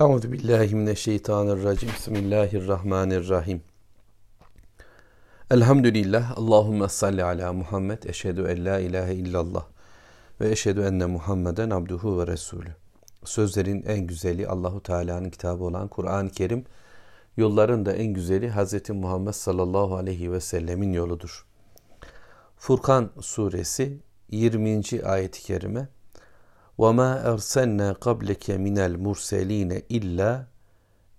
Euzu billahi mineşşeytanirracim. Bismillahirrahmanirrahim. Elhamdülillah. Allahumme salli ala Muhammed. Eşhedü en la ilahe illallah ve eşhedü enne Muhammeden abduhu ve resulü. Sözlerin en güzeli Allahu Teala'nın kitabı olan Kur'an-ı Kerim. Yolların da en güzeli Hz. Muhammed sallallahu aleyhi ve sellemin yoludur. Furkan suresi 20. ayet-i kerime وَمَا أَرْسَلْنَا قَبْلَكَ مِنَ الْمُرْسَلِينَ إِلَّا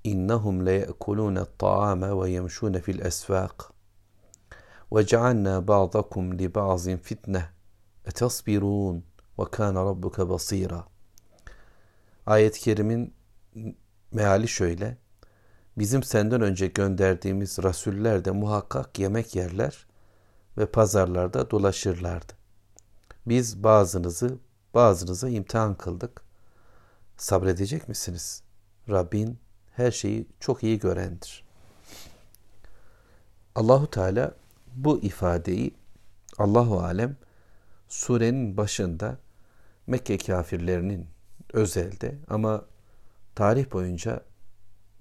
إِنَّهُمْ لَيَأْكُلُونَ الطَّعَامَ وَيَمْشُونَ فِي الْأَسْفَاقِ وَجَعَلْنَا بَعْضَكُمْ لِبَعْضٍ فِتْنَةً اَتَصْبِرُونَ وَكَانَ رَبُّكَ بَصِيرًا Ayet-i Kerim'in meali şöyle. Bizim senden önce gönderdiğimiz rasuller de muhakkak yemek yerler ve pazarlarda dolaşırlardı. Biz bazınızı bazınıza imtihan kıldık. Sabredecek misiniz? Rabbin her şeyi çok iyi görendir. Allahu Teala bu ifadeyi Allahu alem surenin başında Mekke kafirlerinin özelde ama tarih boyunca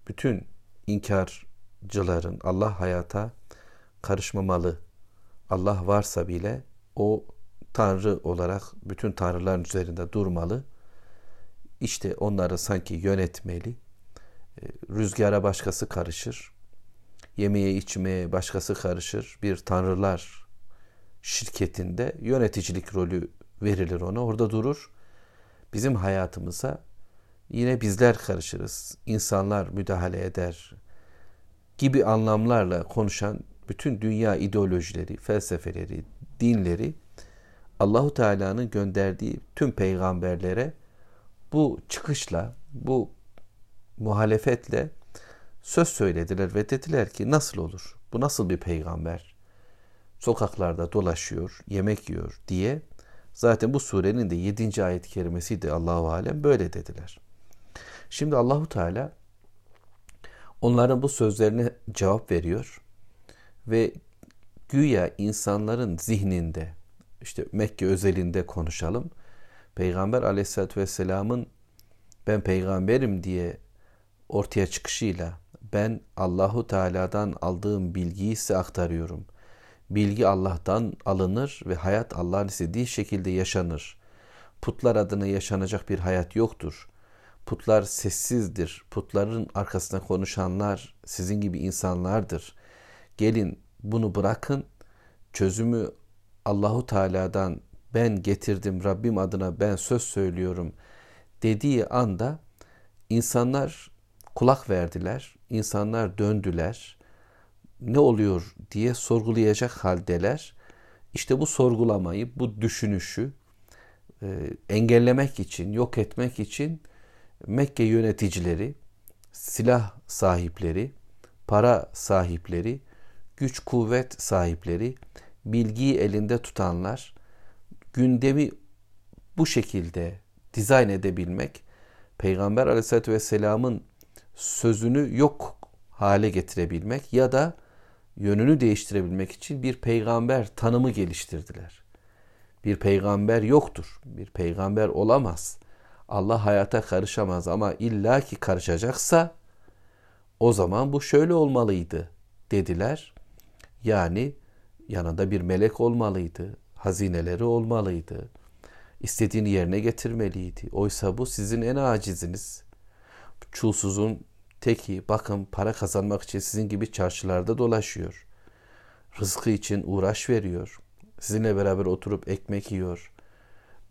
bütün inkarcıların Allah hayata karışmamalı. Allah varsa bile o tanrı olarak bütün tanrıların üzerinde durmalı. İşte onları sanki yönetmeli. E, rüzgara başkası karışır. Yemeğe içmeye başkası karışır. Bir tanrılar şirketinde yöneticilik rolü verilir ona. Orada durur. Bizim hayatımıza yine bizler karışırız. İnsanlar müdahale eder gibi anlamlarla konuşan bütün dünya ideolojileri, felsefeleri, dinleri Allahu Teala'nın gönderdiği tüm peygamberlere bu çıkışla, bu muhalefetle söz söylediler ve dediler ki nasıl olur? Bu nasıl bir peygamber? Sokaklarda dolaşıyor, yemek yiyor diye. Zaten bu surenin de 7. ayet-i kerimesiydi Allahu alem böyle dediler. Şimdi Allahu Teala onların bu sözlerine cevap veriyor ve güya insanların zihninde işte Mekke özelinde konuşalım. Peygamber aleyhissalatü vesselamın ben peygamberim diye ortaya çıkışıyla ben Allahu Teala'dan aldığım bilgiyi size aktarıyorum. Bilgi Allah'tan alınır ve hayat Allah'ın istediği şekilde yaşanır. Putlar adına yaşanacak bir hayat yoktur. Putlar sessizdir. Putların arkasında konuşanlar sizin gibi insanlardır. Gelin bunu bırakın. Çözümü Allahu Teala'dan ben getirdim Rabbim adına ben söz söylüyorum dediği anda insanlar kulak verdiler. insanlar döndüler. Ne oluyor diye sorgulayacak haldeler. İşte bu sorgulamayı, bu düşünüşü e, engellemek için, yok etmek için Mekke yöneticileri, silah sahipleri, para sahipleri, güç kuvvet sahipleri bilgiyi elinde tutanlar gündemi bu şekilde dizayn edebilmek Peygamber aleyhissalatü vesselamın sözünü yok hale getirebilmek ya da yönünü değiştirebilmek için bir peygamber tanımı geliştirdiler. Bir peygamber yoktur. Bir peygamber olamaz. Allah hayata karışamaz ama illa ki karışacaksa o zaman bu şöyle olmalıydı dediler. Yani yanında bir melek olmalıydı. Hazineleri olmalıydı. İstediğini yerine getirmeliydi. Oysa bu sizin en aciziniz. Çulsuzun teki bakın para kazanmak için sizin gibi çarşılarda dolaşıyor. Rızkı için uğraş veriyor. Sizinle beraber oturup ekmek yiyor.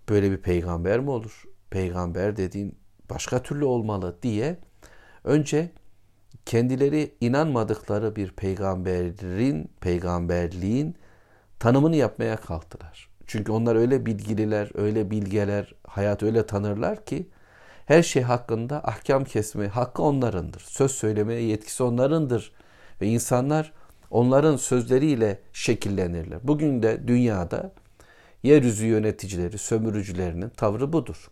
Böyle bir peygamber mi olur? Peygamber dediğin başka türlü olmalı diye önce kendileri inanmadıkları bir peygamberin, peygamberliğin tanımını yapmaya kalktılar. Çünkü onlar öyle bilgililer, öyle bilgeler, hayat öyle tanırlar ki her şey hakkında ahkam kesme hakkı onlarındır. Söz söylemeye yetkisi onlarındır. Ve insanlar onların sözleriyle şekillenirler. Bugün de dünyada yeryüzü yöneticileri, sömürücülerinin tavrı budur.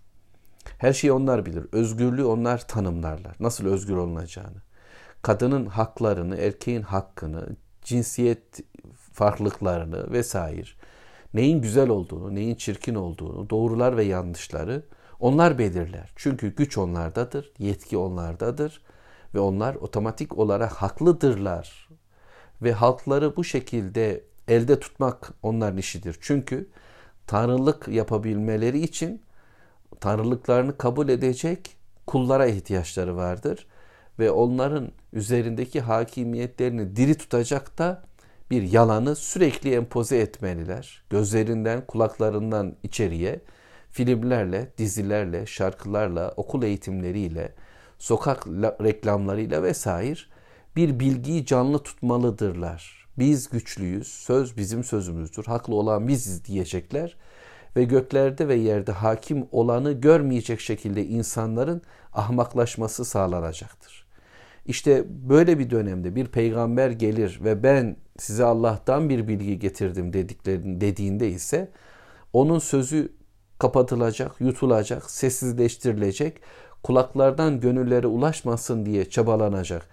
Her şeyi onlar bilir. Özgürlüğü onlar tanımlarlar. Nasıl özgür olunacağını kadının haklarını, erkeğin hakkını, cinsiyet farklılıklarını vesaire, neyin güzel olduğunu, neyin çirkin olduğunu, doğrular ve yanlışları Onlar belirler. Çünkü güç onlardadır, yetki onlardadır ve onlar otomatik olarak haklıdırlar. Ve halkları bu şekilde elde tutmak onların işidir. Çünkü tanrılık yapabilmeleri için tanrılıklarını kabul edecek kullara ihtiyaçları vardır ve onların üzerindeki hakimiyetlerini diri tutacak da bir yalanı sürekli empoze etmeliler. Gözlerinden, kulaklarından içeriye filmlerle, dizilerle, şarkılarla, okul eğitimleriyle, sokak reklamlarıyla vesaire bir bilgiyi canlı tutmalıdırlar. Biz güçlüyüz, söz bizim sözümüzdür, haklı olan biziz diyecekler ve göklerde ve yerde hakim olanı görmeyecek şekilde insanların ahmaklaşması sağlanacaktır. İşte böyle bir dönemde bir peygamber gelir ve ben size Allah'tan bir bilgi getirdim dediklerin dediğinde ise onun sözü kapatılacak, yutulacak, sessizleştirilecek, kulaklardan gönüllere ulaşmasın diye çabalanacak.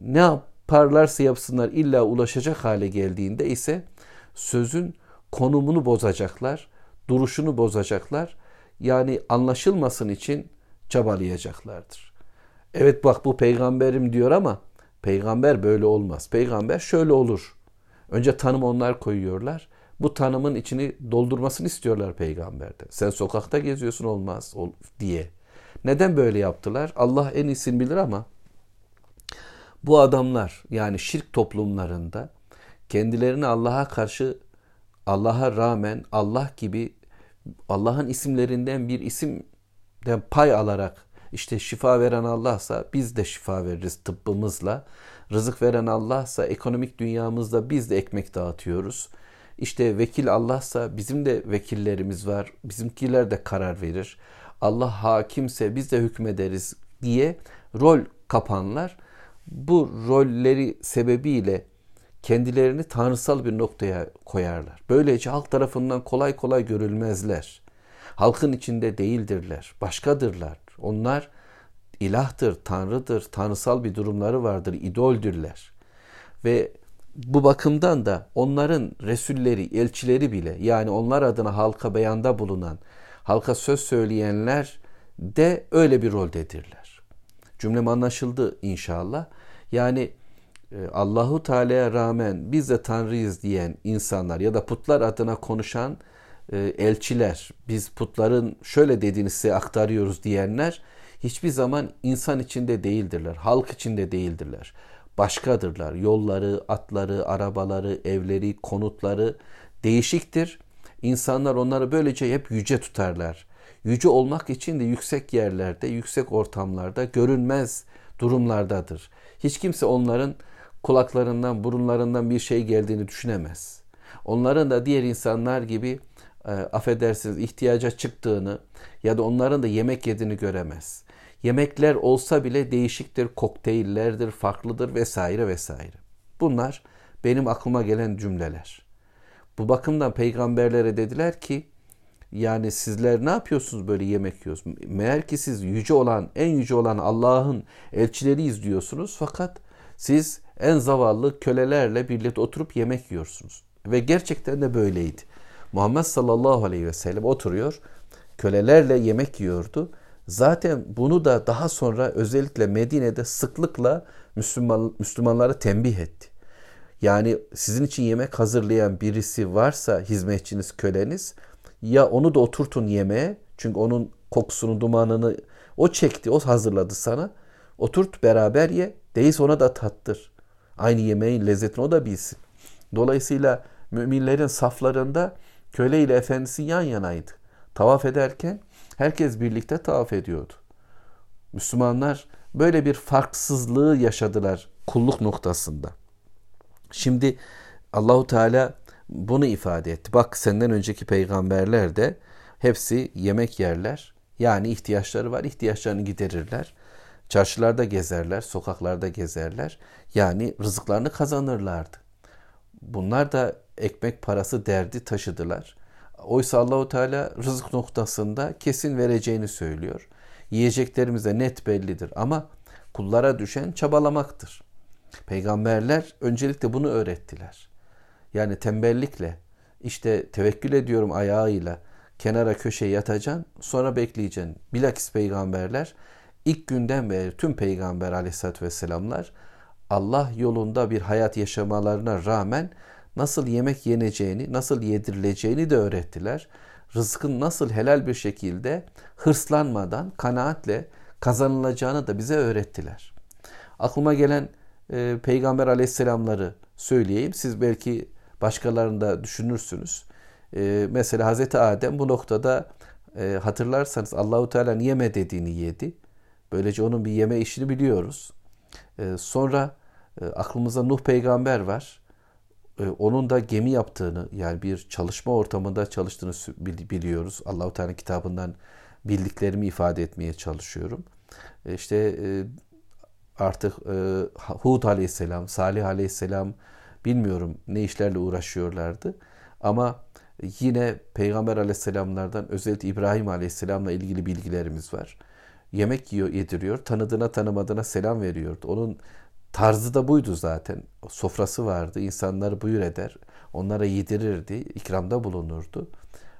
Ne yaparlarsa yapsınlar illa ulaşacak hale geldiğinde ise sözün konumunu bozacaklar, duruşunu bozacaklar. Yani anlaşılmasın için çabalayacaklardır. Evet bak bu peygamberim diyor ama peygamber böyle olmaz. Peygamber şöyle olur. Önce tanım onlar koyuyorlar. Bu tanımın içini doldurmasını istiyorlar peygamberde. Sen sokakta geziyorsun olmaz diye. Neden böyle yaptılar? Allah en iyisini bilir ama bu adamlar yani şirk toplumlarında kendilerini Allah'a karşı Allah'a rağmen Allah gibi Allah'ın isimlerinden bir isimden pay alarak işte şifa veren Allah'sa biz de şifa veririz tıbbımızla. Rızık veren Allah'sa ekonomik dünyamızda biz de ekmek dağıtıyoruz. İşte vekil Allah'sa bizim de vekillerimiz var. Bizimkiler de karar verir. Allah hakimse biz de hükmederiz diye rol kapanlar bu rolleri sebebiyle kendilerini tanrısal bir noktaya koyarlar. Böylece halk tarafından kolay kolay görülmezler. Halkın içinde değildirler, başkadırlar. Onlar ilahtır, tanrıdır, tanrısal bir durumları vardır, idoldürler. Ve bu bakımdan da onların resulleri, elçileri bile yani onlar adına halka beyanda bulunan, halka söz söyleyenler de öyle bir roldedirler. Cümlem anlaşıldı inşallah. Yani e, Allahu Teala'ya rağmen biz de Tanrıyız diyen insanlar ya da putlar adına konuşan elçiler, biz putların şöyle dediğini size aktarıyoruz diyenler hiçbir zaman insan içinde değildirler, halk içinde değildirler. Başkadırlar. Yolları, atları, arabaları, evleri, konutları değişiktir. İnsanlar onları böylece hep yüce tutarlar. Yüce olmak için de yüksek yerlerde, yüksek ortamlarda, görünmez durumlardadır. Hiç kimse onların kulaklarından, burunlarından bir şey geldiğini düşünemez. Onların da diğer insanlar gibi e, affedersiniz ihtiyaca çıktığını ya da onların da yemek yediğini göremez. Yemekler olsa bile değişiktir, kokteyllerdir, farklıdır vesaire vesaire. Bunlar benim aklıma gelen cümleler. Bu bakımdan peygamberlere dediler ki yani sizler ne yapıyorsunuz böyle yemek yiyorsunuz? Meğer ki siz yüce olan, en yüce olan Allah'ın elçileri izliyorsunuz fakat siz en zavallı kölelerle birlikte oturup yemek yiyorsunuz. Ve gerçekten de böyleydi. Muhammed sallallahu aleyhi ve sellem oturuyor, kölelerle yemek yiyordu. Zaten bunu da daha sonra özellikle Medine'de sıklıkla Müslüman, Müslümanlara tembih etti. Yani sizin için yemek hazırlayan birisi varsa hizmetçiniz, köleniz ya onu da oturtun yemeğe. Çünkü onun kokusunu, dumanını o çekti, o hazırladı sana. Oturt beraber ye. Değilse ona da tattır. Aynı yemeğin lezzetini o da bilsin. Dolayısıyla müminlerin saflarında köle ile efendisi yan yanaydı. Tavaf ederken herkes birlikte tavaf ediyordu. Müslümanlar böyle bir farksızlığı yaşadılar kulluk noktasında. Şimdi Allahu Teala bunu ifade etti. Bak senden önceki peygamberler de hepsi yemek yerler. Yani ihtiyaçları var, ihtiyaçlarını giderirler. Çarşılarda gezerler, sokaklarda gezerler. Yani rızıklarını kazanırlardı. Bunlar da ekmek parası derdi taşıdılar. Oysa Allahu Teala rızık noktasında kesin vereceğini söylüyor. Yiyeceklerimiz de net bellidir ama kullara düşen çabalamaktır. Peygamberler öncelikle bunu öğrettiler. Yani tembellikle, işte tevekkül ediyorum ayağıyla, kenara köşeye yatacaksın sonra bekleyeceksin. Bilakis peygamberler ilk günden beri tüm peygamber aleyhissalatü vesselamlar Allah yolunda bir hayat yaşamalarına rağmen nasıl yemek yeneceğini, nasıl yedirileceğini de öğrettiler. Rızkın nasıl helal bir şekilde hırslanmadan, kanaatle kazanılacağını da bize öğrettiler. Aklıma gelen e, Peygamber aleyhisselamları söyleyeyim. Siz belki başkalarını da düşünürsünüz. E, mesela Hazreti Adem bu noktada e, hatırlarsanız Allahu Teala yeme dediğini yedi. Böylece onun bir yeme işini biliyoruz. E, sonra e, aklımızda Nuh peygamber var. E, onun da gemi yaptığını yani bir çalışma ortamında çalıştığını biliyoruz. Allahu Teala kitabından bildiklerimi ifade etmeye çalışıyorum. E, işte e, artık e, Hud aleyhisselam, Salih aleyhisselam bilmiyorum ne işlerle uğraşıyorlardı. Ama yine Peygamber aleyhisselamlardan özellikle İbrahim aleyhisselamla ilgili bilgilerimiz var. Yemek yiyor, yediriyor, tanıdığına tanımadığına selam veriyordu. Onun tarzı da buydu zaten. Sofrası vardı, insanları buyur eder, onlara yedirirdi, ikramda bulunurdu.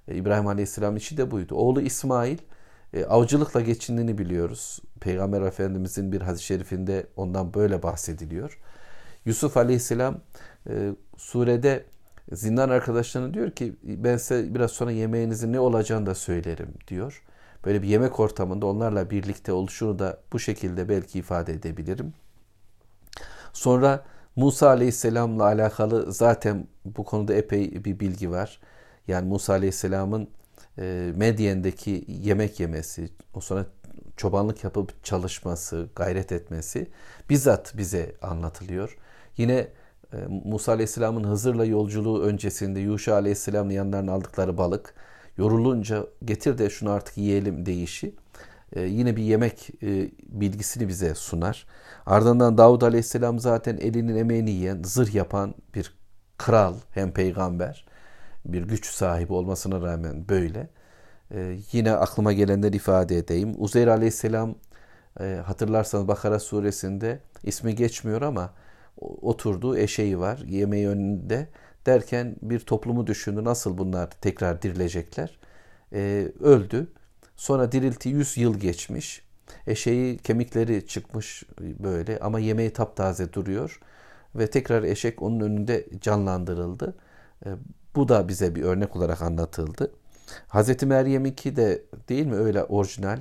E, İbrahim aleyhisselam işi de buydu. Oğlu İsmail e, avcılıkla geçindiğini biliyoruz. Peygamber Efendimizin bir hadis-i şerifinde ondan böyle bahsediliyor. Yusuf Aleyhisselam e, surede zindan arkadaşlarına diyor ki ben size biraz sonra yemeğinizin ne olacağını da söylerim diyor. Böyle bir yemek ortamında onlarla birlikte oluşunu da bu şekilde belki ifade edebilirim. Sonra Musa Aleyhisselam'la alakalı zaten bu konuda epey bir bilgi var. Yani Musa Aleyhisselam'ın e, Medyen'deki yemek yemesi, o sonra çobanlık yapıp çalışması, gayret etmesi bizzat bize anlatılıyor. Yine e, Musa Aleyhisselam'ın Hızır'la yolculuğu öncesinde Yuşa Aleyhisselam'ın yanlarına aldıkları balık yorulunca getir de şunu artık yiyelim deyişi e, yine bir yemek e, bilgisini bize sunar. Ardından Davud Aleyhisselam zaten elinin emeğini yiyen, zırh yapan bir kral hem peygamber bir güç sahibi olmasına rağmen böyle. Ee, yine aklıma gelenleri ifade edeyim. Uzeyr aleyhisselam e, hatırlarsanız Bakara suresinde ismi geçmiyor ama oturduğu eşeği var yemeği önünde derken bir toplumu düşündü nasıl bunlar tekrar dirilecekler. Ee, öldü. Sonra dirilti 100 yıl geçmiş. Eşeği kemikleri çıkmış böyle ama yemeği taptaze duruyor ve tekrar eşek onun önünde canlandırıldı. Ee, bu da bize bir örnek olarak anlatıldı. Hazreti Meryem'inki de değil mi öyle orijinal?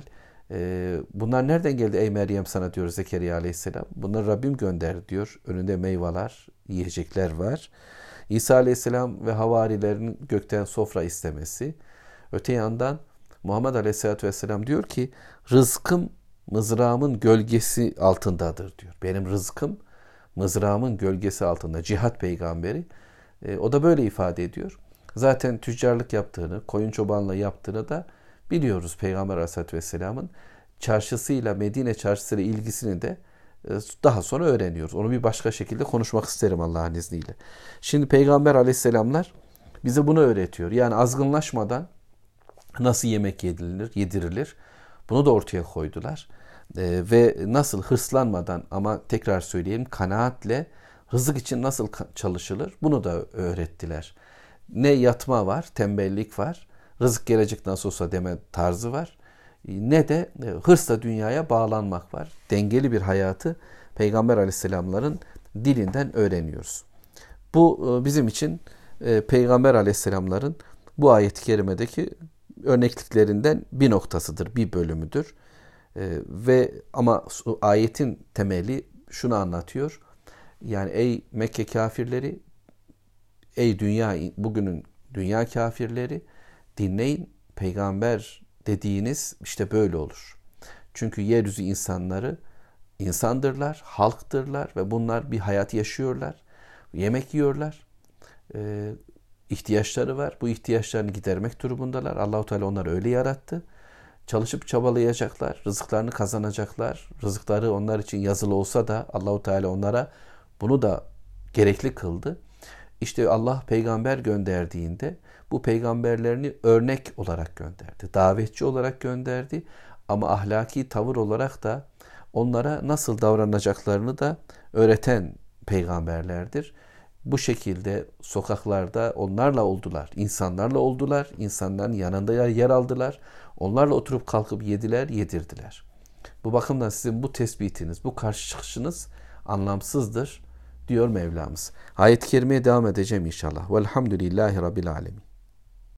Ee, bunlar nereden geldi ey Meryem sana diyor Zekeriya aleyhisselam. Bunları Rabbim gönder diyor. Önünde meyveler, yiyecekler var. İsa aleyhisselam ve havarilerin gökten sofra istemesi. Öte yandan Muhammed aleyhisselatü vesselam diyor ki rızkım mızrağımın gölgesi altındadır diyor. Benim rızkım mızrağımın gölgesi altında. Cihat peygamberi. E, o da böyle ifade ediyor. Zaten tüccarlık yaptığını, koyun çobanlığı yaptığını da biliyoruz Peygamber Aleyhisselatü Vesselam'ın. Çarşısıyla, Medine çarşısıyla ilgisini de e, daha sonra öğreniyoruz. Onu bir başka şekilde konuşmak isterim Allah'ın izniyle. Şimdi Peygamber Aleyhisselamlar bize bunu öğretiyor. Yani azgınlaşmadan nasıl yemek yedirilir, yedirilir bunu da ortaya koydular. Ee, ve nasıl hırslanmadan ama tekrar söyleyeyim kanaatle rızık için nasıl çalışılır bunu da öğrettiler. Ne yatma var, tembellik var, rızık gelecek nasıl olsa deme tarzı var. Ne de e, hırsla dünyaya bağlanmak var. Dengeli bir hayatı Peygamber aleyhisselamların dilinden öğreniyoruz. Bu e, bizim için e, Peygamber aleyhisselamların bu ayet-i kerimedeki örnekliklerinden bir noktasıdır, bir bölümüdür. Ve ama ayetin temeli şunu anlatıyor. Yani ey Mekke kafirleri, ey dünya bugünün dünya kafirleri dinleyin peygamber dediğiniz işte böyle olur. Çünkü yeryüzü insanları insandırlar, halktırlar ve bunlar bir hayat yaşıyorlar. Yemek yiyorlar. Ee, ihtiyaçları var. Bu ihtiyaçlarını gidermek durumundalar. Allahu Teala onları öyle yarattı. Çalışıp çabalayacaklar, rızıklarını kazanacaklar. Rızıkları onlar için yazılı olsa da Allahu Teala onlara bunu da gerekli kıldı. İşte Allah peygamber gönderdiğinde bu peygamberlerini örnek olarak gönderdi. Davetçi olarak gönderdi ama ahlaki tavır olarak da onlara nasıl davranacaklarını da öğreten peygamberlerdir. Bu şekilde sokaklarda onlarla oldular. insanlarla oldular. insanların yanında yer aldılar. Onlarla oturup kalkıp yediler, yedirdiler. Bu bakımdan sizin bu tespitiniz, bu karşı çıkışınız anlamsızdır diyor Mevlamız. Ayet-i kerimeye devam edeceğim inşallah. Velhamdülillahi Rabbil Alemin.